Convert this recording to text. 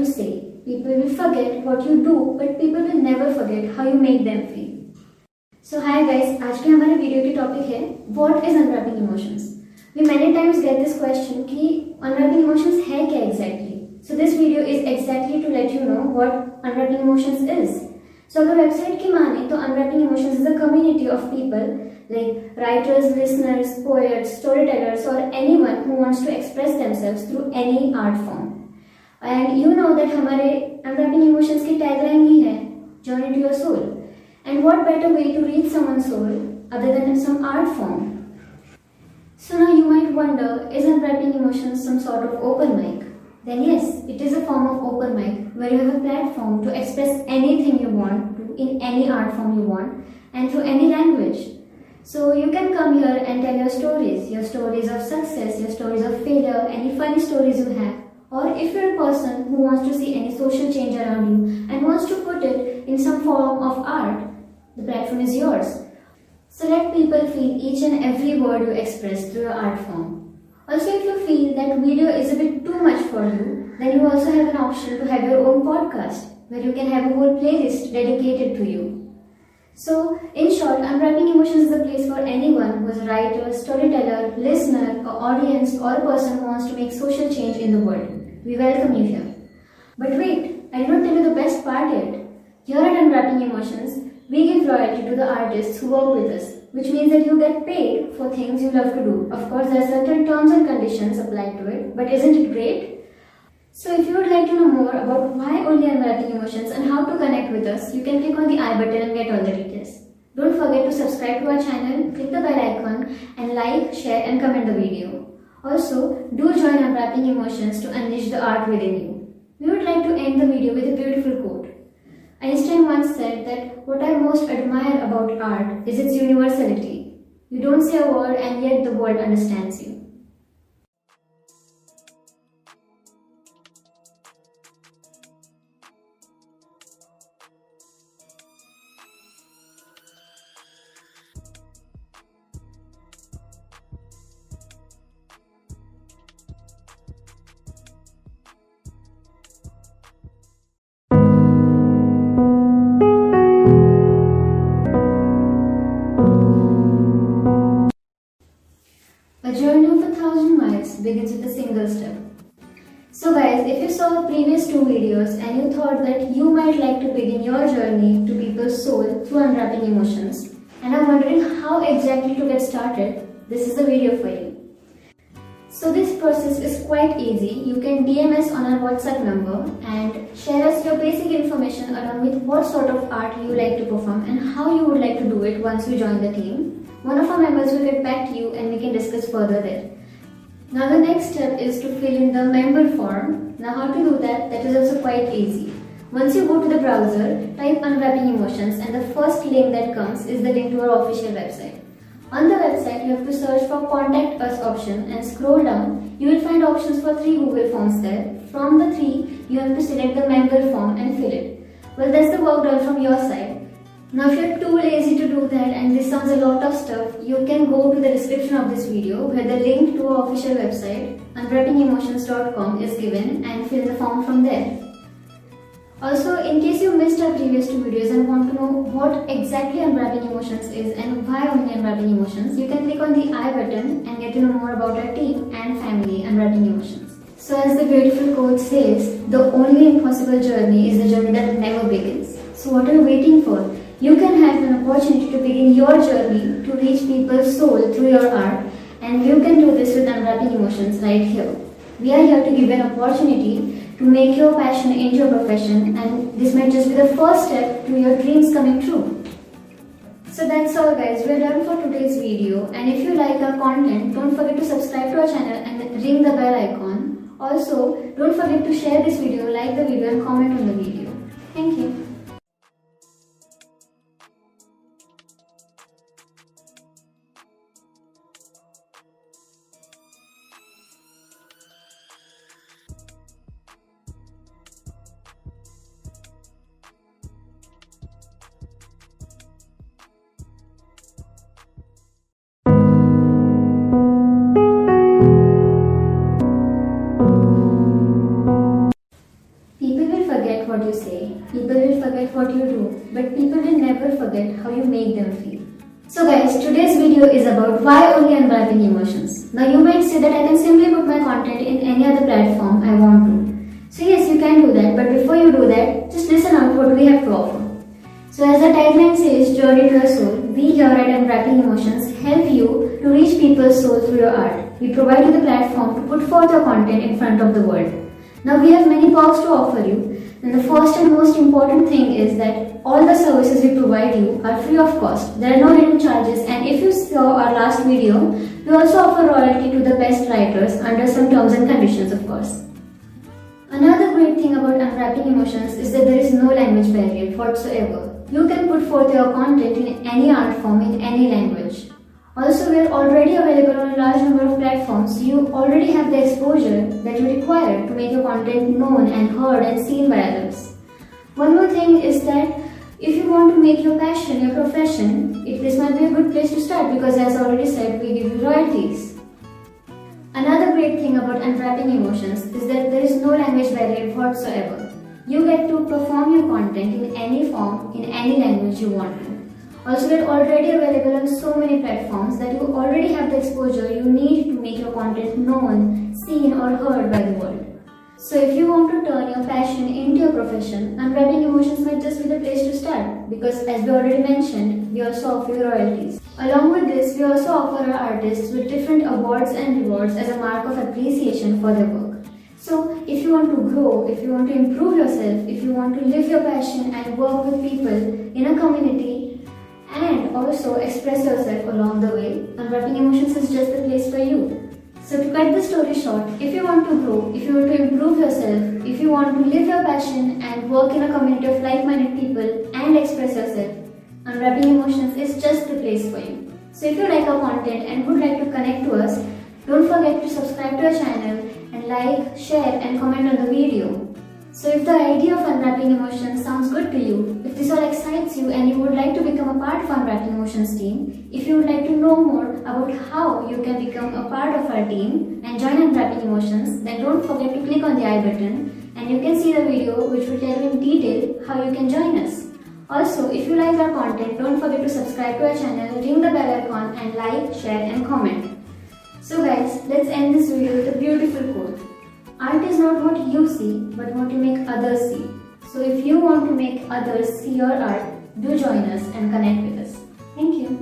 you say. People will forget what you do, but people will never forget how you make them feel. So hi guys, आज के हमारे video की topic है What is unwrapping emotions? We many times get this question कि unwrapping emotions है क्या exactly? So this video is exactly to let you know what unwrapping emotions is. So अगर website की माने तो unwrapping emotions is a community of people like writers, listeners, poets, storytellers or anyone who wants to express themselves through any art form. And you know that हमारे unwrapping emotions की tagline ही है Journey to your soul. And what better way to reach someone's soul other than some art form? So now you might wonder, is unwrapping emotions some sort of open mic? Then yes, it is a form of open mic where you have a platform to express anything you want to in any art form you want and through any language. So you can come here and tell your stories, your stories of success, your stories of failure, any funny stories you have. Or if you're a person who wants to see any social change around you and wants to put it in some form of art, the platform is yours. So let people feel each and every word you express through your art form. Also, if you feel that video is a bit too much for you, then you also have an option to have your own podcast where you can have a whole playlist dedicated to you. So, in short, Unwrapping Emotions is a place for anyone who is a writer, storyteller, listener, or audience, or a person who wants to make social change in the world. We welcome you here. But wait, I did not tell you the best part yet. Here at Unwrapping Emotions, we give royalty to the artists who work with us, which means that you get paid for things you love to do. Of course, there are certain terms and conditions applied to it, but isn't it great? So if you would like to know more about why only unwrapping emotions and how to connect with us, you can click on the I button and get all the details. Don't forget to subscribe to our channel, click the bell icon and like, share and comment the video. Also, do join Unwrapping Emotions to unleash the art within you. We would like to end the video with a beautiful quote. Einstein once said that what I most admire about art is its universality. You don't say a word and yet the world understands you. So guys, if you saw previous two videos and you thought that you might like to begin your journey to people's soul through unwrapping emotions and are wondering how exactly to get started, this is the video for you. So this process is quite easy. You can DM us on our WhatsApp number and share us your basic information along with what sort of art you like to perform and how you would like to do it once you join the team. One of our members will get back to you and we can discuss further there. Now the next step is to fill in the member form. Now how to do that? That is also quite easy. Once you go to the browser, type unwrapping emotions and the first link that comes is the link to our official website. On the website, you have to search for contact us option and scroll down. You will find options for three Google Forms there. From the three, you have to select the member form and fill it. Well, that's the work done from your side. Now if you're too lazy to do that and this sounds a lot of stuff, you can go to the description of this video where the link to our official website unwrappingemotions.com is given and fill the form from there. Also, in case you missed our previous two videos and want to know what exactly unwrapping emotions is and why only unwrapping emotions, you can click on the I button and get to know more about our team and family unwrapping emotions. So as the beautiful quote says, the only impossible journey is the journey that never begins. So what are you waiting for? You can have an opportunity to begin your journey to reach people's soul through your art and you can do this with unwrapping emotions right here. We are here to give an opportunity to make your passion into a profession and this might just be the first step to your dreams coming true. So that's all guys, we're done for today's video and if you like our content, don't forget to subscribe to our channel and ring the bell icon. Also, don't forget to share this video, like the video and comment on the video. Thank you. So guys, today's video is about why only unwrapping emotions. Now you might say that I can simply put my content in any other platform I want to. So yes, you can do that, but before you do that, just listen out what we have to offer. So as the tagline says, Journey to the Soul, we here at Unwrapping Emotions help you to reach people's soul through your art. We provide you the platform to put forth your content in front of the world. Now we have many perks to offer you and the first and most important thing is that all the services we provide you are free of cost. There are no hidden charges and if you saw our last video, we also offer royalty to the best writers under some terms and conditions of course. Another great thing about Unwrapping Emotions is that there is no language barrier whatsoever. You can put forth your content in any art form in any language. Also, we are already available on a large number of platforms, you already have the exposure that you require to make your content known and heard and seen by others. One more thing is that if you want to make your passion your profession, this might be a good place to start because as already said, we give you royalties. Another great thing about unwrapping emotions is that there is no language barrier whatsoever. You get to perform your content in any form, in any language you want. Also, we're already available on so many platforms that you already have the exposure you need to make your content known, seen or heard by the world. So if you want to turn your passion into your profession, Unwrapping Emotions might just be the place to start because as we already mentioned, we also offer royalties. Along with this, we also offer our artists with different awards and rewards as a mark of appreciation for their work. So if you want to grow, if you want to improve yourself, if you want to live your passion and work with people in a community, and also express yourself along the way. Unwrapping emotions is just the place for you. So to cut the story short, if you want to grow, if you want to improve yourself, if you want to live your passion and work in a community of like-minded people and express yourself, Unwrapping Emotions is just the place for you. So if you like our content and would like to connect to us, don't forget to subscribe to our channel and like, share and comment on the video. So if the idea of unwrapping emotions sounds good to you, if this all excites you and you would like to become a part of Unwrapping Emotions team, if you would like to know more about how you can become a part of our team and join Unwrapping Emotions, then don't forget to click on the I button and you can see the video which will tell you in detail how you can join us. Also, if you like our content, don't forget to subscribe to our channel, ring the bell icon and like, share and comment. So guys, let's end this video with a beautiful quote. Art is not what you see, but what you make others see. So if you want to make others see your art, do join us and connect with us. Thank you.